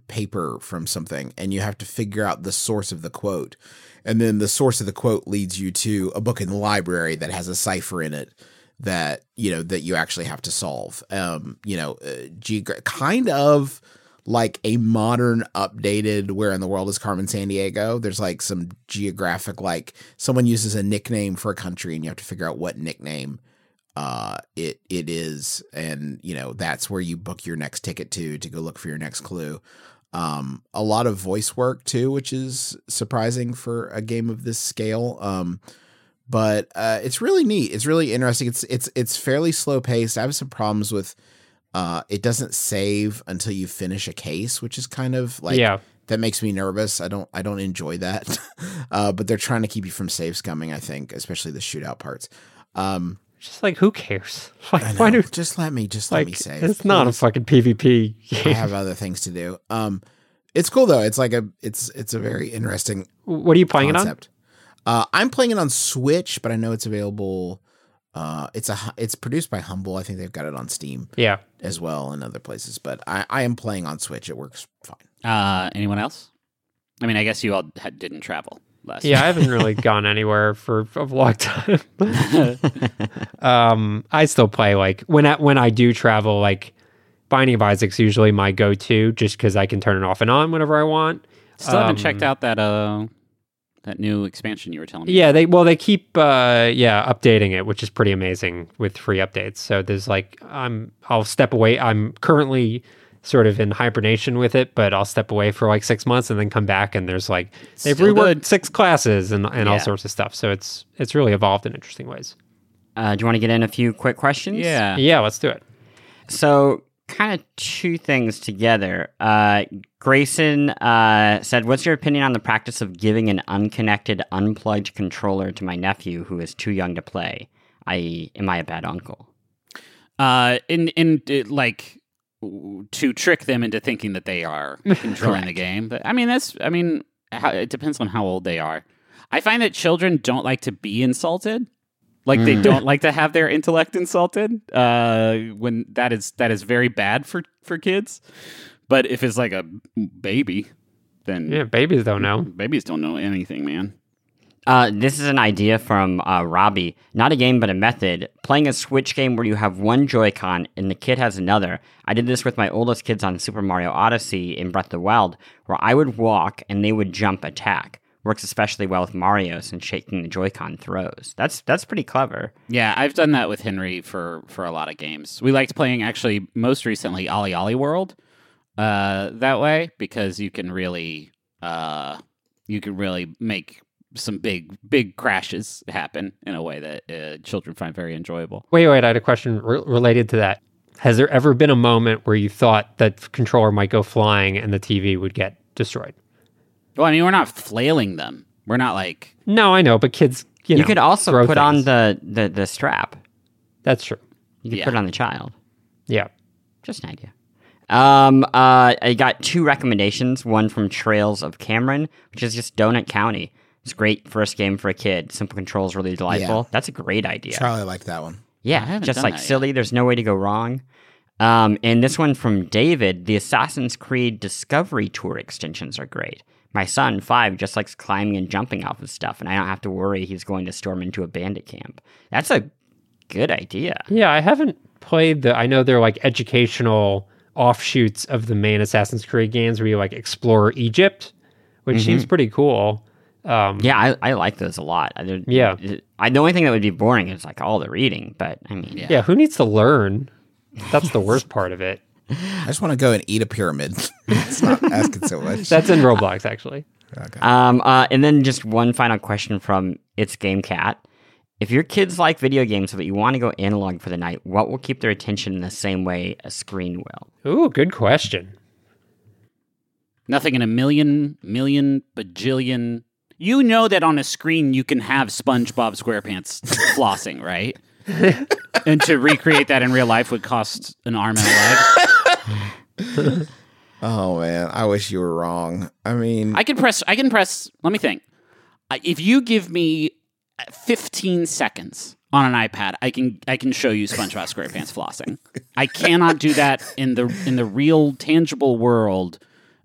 paper from something and you have to figure out the source of the quote. And then the source of the quote leads you to a book in the library that has a cipher in it that you know that you actually have to solve. Um you know uh, kind of like a modern updated where in the world is Carmen Sandiego? There's like some geographic like someone uses a nickname for a country and you have to figure out what nickname uh it it is and you know that's where you book your next ticket to to go look for your next clue. Um a lot of voice work too which is surprising for a game of this scale um but uh it's really neat. It's really interesting. It's it's it's fairly slow paced. I have some problems with uh it doesn't save until you finish a case which is kind of like yeah. that makes me nervous. I don't i don't enjoy that. Uh but they're trying to keep you from save scumming i think especially the shootout parts. Um Just like who cares? Like why know. do just let me just let me save. it's not a fucking PvP I have other things to do. Um, it's cool though. It's like a it's it's a very interesting What are you playing concept. Uh, I'm playing it on Switch, but I know it's available. Uh, it's a it's produced by Humble. I think they've got it on Steam? Yeah. as well and other places. But I I am playing on Switch. It works fine. uh, anyone else? I mean, I guess you all had, didn't travel last. Yeah, I haven't really gone anywhere for a long time. um, I still play like when I, when I do travel, like Binding of Isaac's usually my go-to, just because I can turn it off and on whenever I want. Still haven't Um, checked out that uh that new expansion you were telling me. Yeah, they well they keep uh yeah updating it, which is pretty amazing with free updates. So there's like I'm I'll step away. I'm currently sort of in hibernation with it, but I'll step away for like six months and then come back and there's like they've Still reworked good. six classes and and all sorts of stuff. So it's it's really evolved in interesting ways. Uh, do you want to get in a few quick questions? Yeah. Yeah, let's do it. So, kind of two things together. Uh, Grayson uh, said, What's your opinion on the practice of giving an unconnected, unplugged controller to my nephew who is too young to play? I am I a bad uncle? Uh, in in uh, like w- to trick them into thinking that they are controlling the game. But I mean, that's I mean, how, it depends on how old they are. I find that children don't like to be insulted. Like they don't like to have their intellect insulted. Uh, when that is that is very bad for for kids. But if it's like a baby, then Yeah, babies don't know. babies don't know anything, man. Uh, this is an idea from uh, Robbie. Not a game, but a method. Playing a Switch game where you have one Joy-Con and the kid has another. I did this with my oldest kids on Super Mario Odyssey in Breath of the Wild, where I would walk and they would jump attack. Works especially well with Mario since shaking the Joy-Con throws. That's that's pretty clever. Yeah, I've done that with Henry for for a lot of games. We liked playing actually most recently OlliOlli World uh, that way because you can really uh, you can really make some big big crashes happen in a way that uh, children find very enjoyable. Wait, wait, I had a question re- related to that. Has there ever been a moment where you thought that controller might go flying and the TV would get destroyed? Well, I mean, we're not flailing them. We're not like No, I know, but kids, you, You, know, could also throw put on the, the, the strap. That's true. You could Yeah. put it on the child. Yeah. Just an idea. Um, uh, I got two recommendations. One from Trails of Cameron, which is just Donut County. It's great first game for a kid. Simple controls, really delightful. That's a great idea. Charlie liked that one. yeah, just like that yet. silly. There's no way to go wrong. Um, and this one from David, the Assassin's Creed Discovery Tour extensions are great. My son, five, just likes climbing and jumping off of stuff, and I don't have to worry he's going to storm into a bandit camp. That's a good idea. Yeah, I haven't played the. I know they're like educational offshoots of the main Assassin's Creed games where you like explore Egypt, which Mm-hmm. seems pretty cool. Um, Yeah, I, I like those a lot. I, Yeah. I, the only thing that would be boring is like all the reading, but I mean, Yeah. yeah. Who needs to learn? That's the worst part of it. I just want to go and eat a pyramid. it's not asking so much. That's in Roblox, actually. Um, uh, and then just one final question from It's Game Cat. If your kids like video games but you want to go analog for the night, what will keep their attention in the same way a screen will? Ooh, good question. nothing in a million million bajillion. You know that on a screen you can have SpongeBob SquarePants flossing, right? and to recreate that in real life would cost an arm and a leg. oh man, I wish you were wrong. I mean, I can press. I can press. Let me think. Uh, If you give me 15 seconds on an iPad, I can I can show you SpongeBob SquarePants flossing. I cannot do that in the in the real tangible world.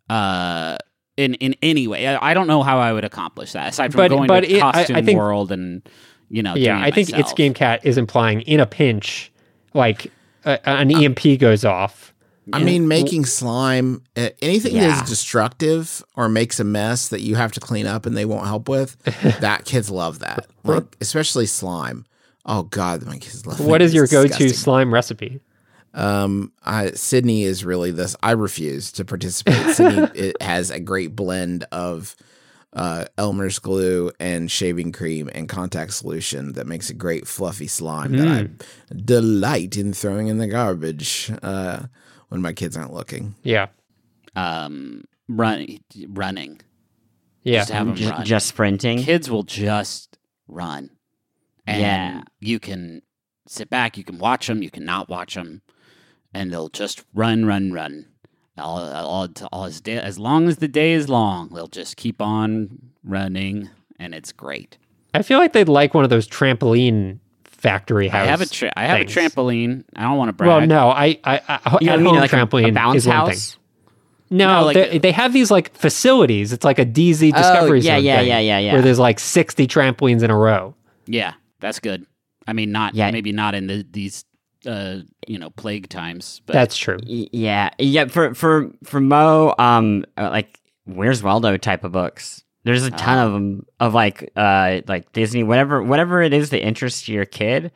Uh, in in any way, I, I don't know how I would accomplish that aside from But- going but to it- I- I costume think- world and you know. Yeah, doing it I think it's myself. Game Cat is implying in a pinch, like uh, an EMP goes off. I mean, making slime, uh, anything Yeah. that is destructive or makes a mess that you have to clean up and they won't help with, that kids love that. Like, especially slime. Oh God, my kids love. What it. is your go-to slime recipe? Um, I, Sydney is really this. I refuse to participate. Sydney it has a great blend of uh, Elmer's glue and shaving cream and contact solution that makes a great fluffy slime that I delight in throwing in the garbage uh, when my kids aren't looking. Yeah, um run running. yeah. Just have them Just, run. just sprinting. kids will just run. And Yeah. you can sit back, you can watch them, you can not watch them, and they'll just run, run, run. All, all, all as, day, as long as the day is long, they'll just keep on running, and it's great. I feel like they'd like one of those trampoline factory I have a tra- I have things. a trampoline. I don't want to brag. Well, no, I, I, I You at mean home like trampoline a bounce is one house? thing. No, No, like- they, they have these like facilities. It's like a DZ oh, Discovery Oh, yeah, yeah, thing, yeah, yeah, yeah. Where there's like 60 trampolines in a row. Yeah, that's good. I mean, not Yeah. maybe not in the, these uh, you know plague times, but That's true. Y- Yeah, yeah. For for for Mo, um, uh, like Where's Waldo type of books. There's a ton of them of like uh like Disney whatever whatever it is that interests your kid.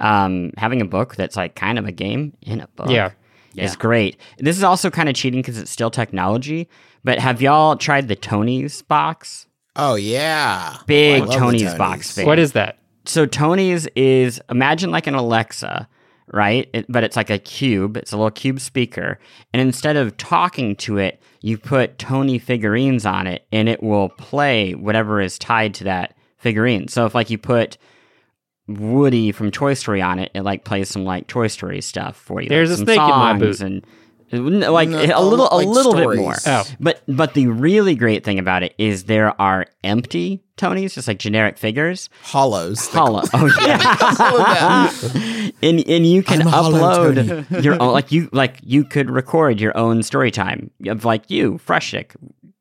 Um, having a book that's like kind of a game in a book. Yeah. is great. This is also kind of cheating because it's still technology. But have y'all tried the Tony's box? Oh yeah, Big I love the Tony's box Tonies. fan. What is that? so Tonies is imagine like an Alexa, right? It, but it's like a cube. It's a little cube speaker, and instead of talking to it, you put Tonie figurines on it, and it will play whatever is tied to that figurine. So if like you put Woody from Toy Story on it, it like plays some like Toy Story stuff for you. There's like a snake in my boot. and like No, a little a like little bit more. Oh. But but the really great thing about it is there are empty Tonies, just like generic figures. Hollows. Hollow. Oh yeah. Oh, and and you can I'm hollow upload your own like you like you could record your own story time of like you, Frushtick,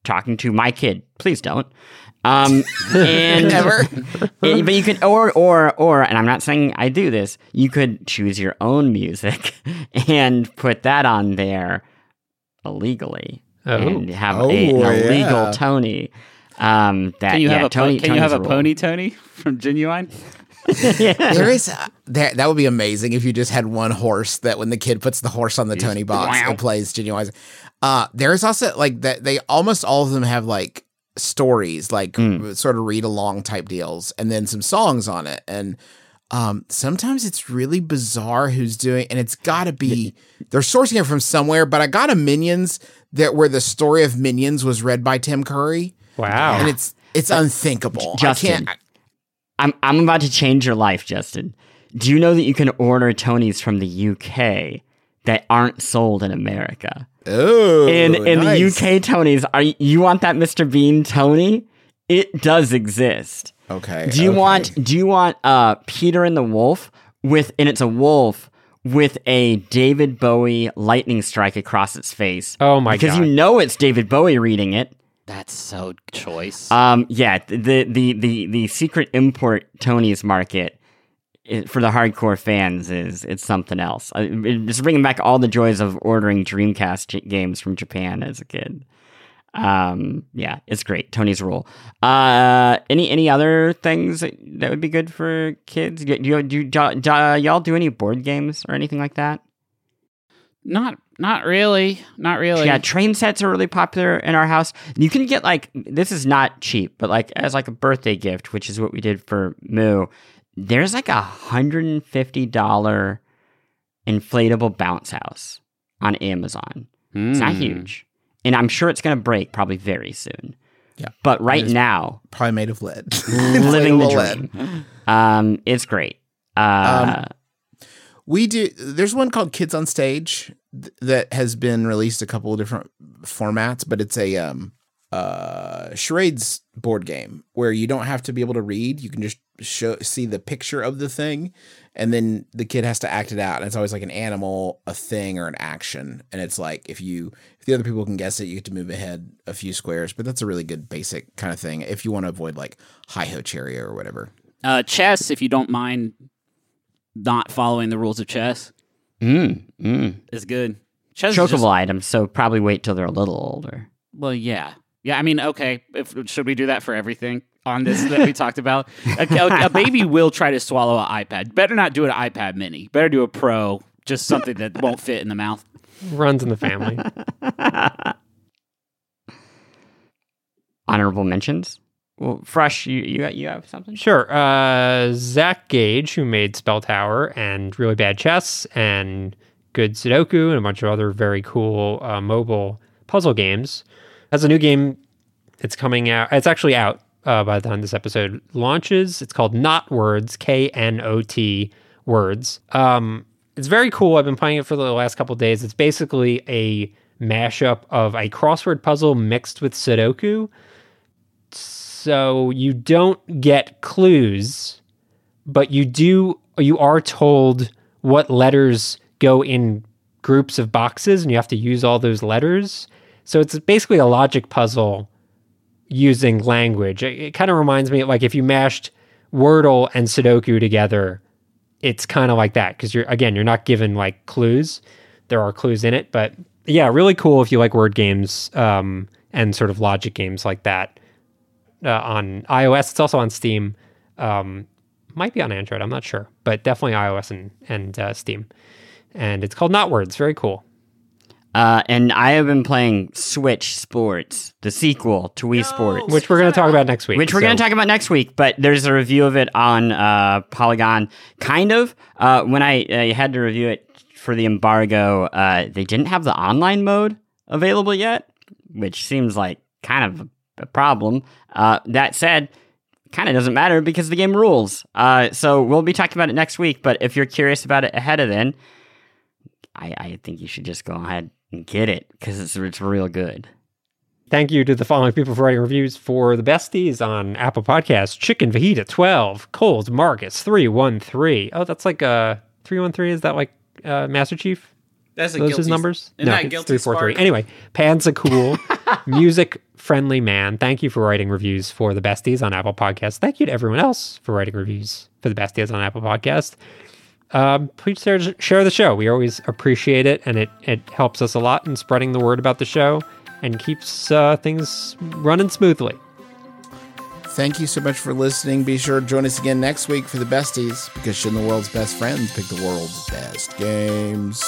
talking to my kid. Please don't. Um and Never. and- but you could or or or and I'm not saying I do this, you could choose your own music and put that on there illegally. Oh. And have Oh, a, an illegal yeah. Tonie. Um that can you yeah, have a Tonie, po- can you have a Tonies rule. pony Tonie from Ginuwine? there is a, that that would be amazing if you just had one horse that when the kid puts the horse on the Toniebox wow. it plays Ginuwine. Uh there's also like that they almost all of them have like stories like Hmm. sort of read along type deals and then some songs on it and um sometimes it's really bizarre who's doing and it's got to be they're sourcing it from somewhere but I got a Minions that where the story of Minions was read by Tim Curry Wow. and it's it's unthinkable. Justin. I can't I'm I'm about to change your life, Justin. Do you know that you can order Tonies from the UK that aren't sold in America? Oh, in in nice. the UK Tonies, are you, you want that Mr. Bean Tonie? It does exist. Okay. Do you okay. want do you want uh Peter and the Wolf with and it's a wolf with a David Bowie lightning strike across its face? Oh my because God. Because you know it's David Bowie reading it. That's so choice. Um, yeah, the the the the secret import Tonies market i for the hardcore fans is it's something else. Uh, it- It's bringing back all the joys of ordering Dreamcast games from Japan as a kid. Um, yeah, it's great. Tonies rule. Uh, any any other things that, that would be good for kids? Do you, do, do, do y'all do any board games or anything like that? not not really. Not really. Yeah, train sets are really popular in our house. You can get like this is not cheap, but like as like a birthday gift, which is what we did for Moo. There's like a hundred and fifty dollar inflatable bounce house on Amazon. It's not Hmm. huge, and I'm sure it's gonna break probably very soon. Yeah. but right now, Probably made of lead. living the dream. Um, it's great. Uh, We do. There's one called Kids on Stage th- that has been released a couple of different formats, but it's a um uh charades board game where you don't have to be able to read. You can just show see the picture of the thing, and then the kid has to act it out. And it's always like an animal, a thing, or an action. And it's like if you if the other people can guess it, you get to move ahead a few squares. But that's a really good basic kind of thing if you want to avoid like Hi Ho Cherry-O or whatever. Uh, chess, if you don't mind not following the rules of chess, mm, mm. is good. Chess is just- items, so probably wait till they're a little older. well, yeah, yeah. I mean, okay. If should we do that for everything on this that we talked about? A, a- a baby will try to swallow an iPad. Better not do an iPad Mini. Better do a Pro. Just something that won't fit in the mouth. Runs in the family. Honorable mentions. Well, fresh. You you you have something? Sure. Uh, Zach Gage, who made SpellTower and Really Bad Chess and Good Sudoku and a bunch of other very cool uh, mobile puzzle games, has a new game. It's coming out. It's actually out uh, by the time this episode launches. It's called Knotwords, K N O T Words. Um, it's very cool. I've been playing it for the last couple days. It's basically a mashup of a crossword puzzle mixed with Sudoku so you don't get clues, but you do you are told what letters go in groups of boxes and you have to use all those letters So it's basically a logic puzzle using language. It, it kind of reminds me like if you mashed Wordle and Sudoku together, it's kind of like that because you're again you're not given like clues. There are clues in it, but yeah, really cool if you like word games um, and sort of logic games like that. Uh, on iOS, it's also on Steam. Um, might be on Android. I'm not sure, but definitely iOS and and uh, Steam. And it's called Knotwords. Very cool. Uh, and I have been playing Switch Sports, the sequel to Wii Sports. Which we're going to talk about next week. which we're so- going to talk about next week. But there's a review of it on uh, Polygon. Kind of. Uh, when I uh, had to review it for the embargo, uh, they didn't have the online mode available yet, which seems like kind of a problem. Uh, that said, kind of doesn't matter because the game rules. Uh, so we'll be talking about it next week. But if you're curious about it ahead of then, I, I think you should just go ahead and get it because it's it's real good. Thank you to the following people for writing reviews for the besties on Apple Podcasts. Chicken Fajita 12, Coles Marcus 313. Oh, that's like uh 313 is that like uh Master Chief? That's Those his numbers? Isn't that it's 343. spark? Anyway, Panza Cool, music friendly man. Thank you for writing reviews for the besties on Apple Podcasts. Thank you to everyone else for writing reviews for the besties on Apple Podcasts. Um, please share, share the show. We always appreciate it, and it, it helps us a lot in spreading the word about the show and keeps uh, things running smoothly. Thank you so much for listening. Be sure to join us again next week for the besties because shouldn't the world's best friends pick the world's best games?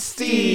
Besties!